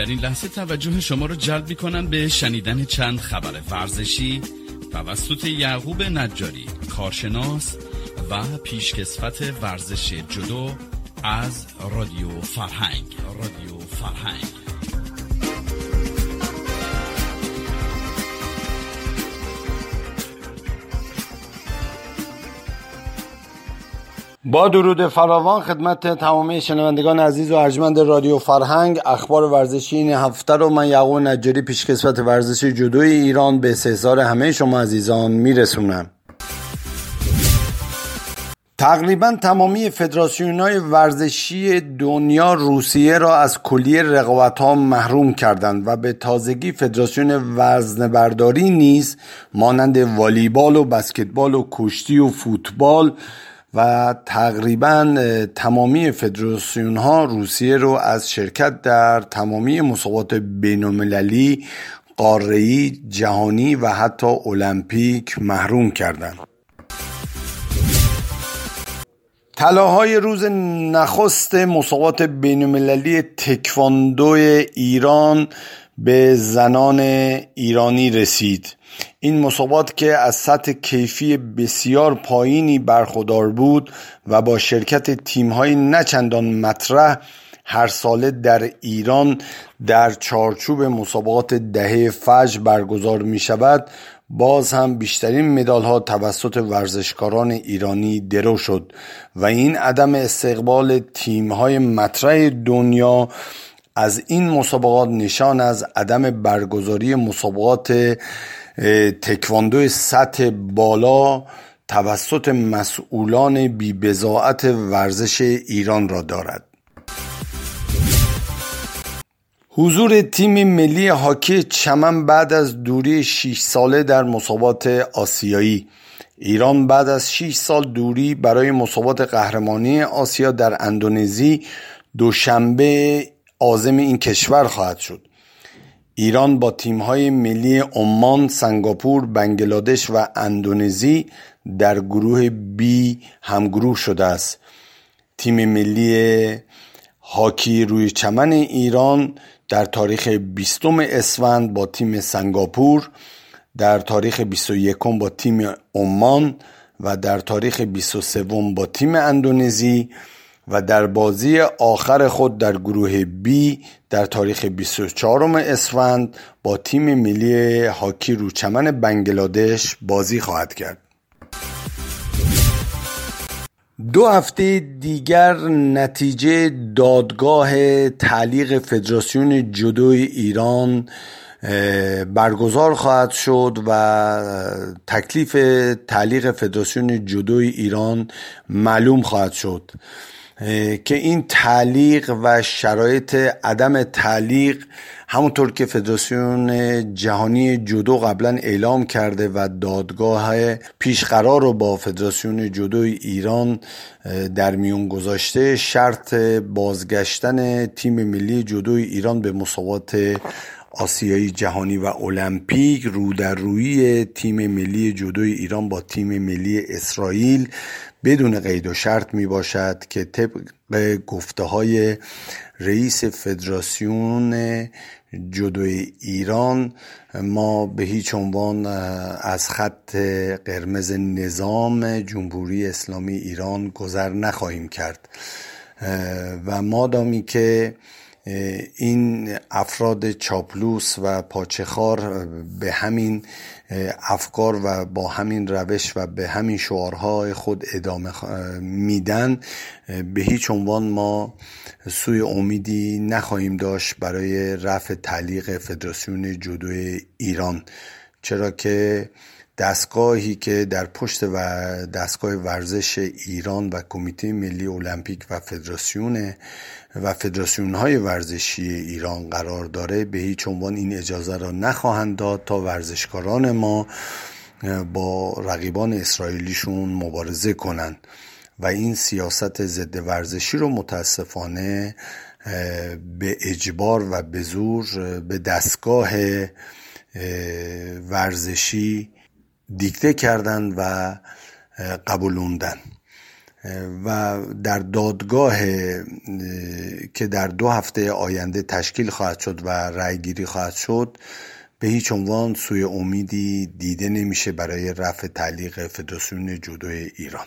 در این لحظه توجه شما را جلب می کنم به شنیدن چند خبر ورزشی توسط یعقوب نجاری کارشناس و پیشکسوت ورزش جدو از رادیو فرهنگ. رادیو فرهنگ. با درود فراوان خدمت تمامی شنوندگان عزیز و ارجمند رادیو فرهنگ اخبار ورزشی این هفته رو من یعقوب نجاری پیشکسوت ورزشی جدوی ایران به سهزار همه شما عزیزان میرسونم. تقریبا تمامی فدراسیون های ورزشی دنیا روسیه را از کلیه رقابت ها محروم کردند و به تازگی فدراسیون وزنبرداری نیز مانند والیبال و بسکتبال و کشتی و فوتبال و تقریبا تمامی فدراسیون ها روسیه رو از شرکت در تمامی مسابقات بین المللی قاره‌ای جهانی و حتی المپیک محروم کردند. طلاهای روز نخست مسابقات بین المللی تکواندو ایران به زنان ایرانی رسید. این مسابقات که از سطح کیفی بسیار پایینی برخوردار بود و با شرکت تیم‌های نچندان مطرح هر ساله در ایران در چارچوب مسابقات دهه فجر برگزار می شود باز هم بیشترین مدال ها توسط ورزشکاران ایرانی درو شد و این عدم استقبال تیم های مطرح دنیا از این مسابقات نشان از عدم برگزاری مسابقات تکواندو سطح بالا توسط مسئولان بیبزاعت ورزش ایران را دارد. حضور تیم ملی هاکی چمن بعد از دوری 6 ساله در مسابقات آسیایی. ایران بعد از 6 سال دوری برای مسابقات قهرمانی آسیا در اندونزی دوشنبه عازم این کشور خواهد شد. ایران با تیم‌های ملی عمان، سنگاپور، بنگلادش و اندونزی در گروه بی همگروه شده است. تیم ملی هاکی روی چمن ایران در تاریخ 20 اسفند با تیم سنگاپور در تاریخ 21 با تیم عمان و در تاریخ 23 با تیم اندونزی و در بازی آخر خود در گروه B در تاریخ 24 اسفند با تیم ملی هاکی روچمن بنگلادش بازی خواهد کرد. دو هفته دیگر نتیجه دادگاه تعلیق فدراسیون جدوی ایران برگزار خواهد شد و تکلیف تعلیق فدراسیون جدوی ایران معلوم خواهد شد. که این تعلیق و شرایط عدم تعلیق همونطور که فدراسیون جهانی جودو قبلا اعلام کرده و دادگاه پیشقرار رو با فدراسیون جودو ایران در میون گذاشته شرط بازگشتن تیم ملی جودو ایران به مسابقات آسیایی جهانی و المپیک رو در روی تیم ملی جودوی ایران با تیم ملی اسرائیل بدون قید و شرط می باشد که طبق گفته های رئیس فدراسیون جدوی ایران ما به هیچ عنوان از خط قرمز نظام جمهوری اسلامی ایران گذر نخواهیم کرد. و مادامی که این افراد چاپلوس و پاچخار به همین افکار و با همین روش و به همین شعارهای خود ادامه میدن به هیچ عنوان ما سوی امیدی نخواهیم داشت برای رفع تعلیق فدراسیون جودو ایران. چرا که دستگاهی که در پشت و دستگاه ورزش ایران و کمیته ملی المپیک و فدراسیون و فدراسیون های ورزشی ایران قرار داره به هیچ عنوان این اجازه را نخواهند داد تا ورزشکاران ما با رقیبان اسرائیلیشون مبارزه کنند. و این سیاست ضد ورزشی رو متاسفانه به اجبار و به زور به دستگاه ورزشی دیکته کردن و قبولوندن و در دادگاه که در دو هفته آینده تشکیل خواهد شد و رأی گیری خواهد شد به هیچ عنوان سوی امیدی دیده نمیشه برای رفع تعلیق فدراسیون جودوی ایران.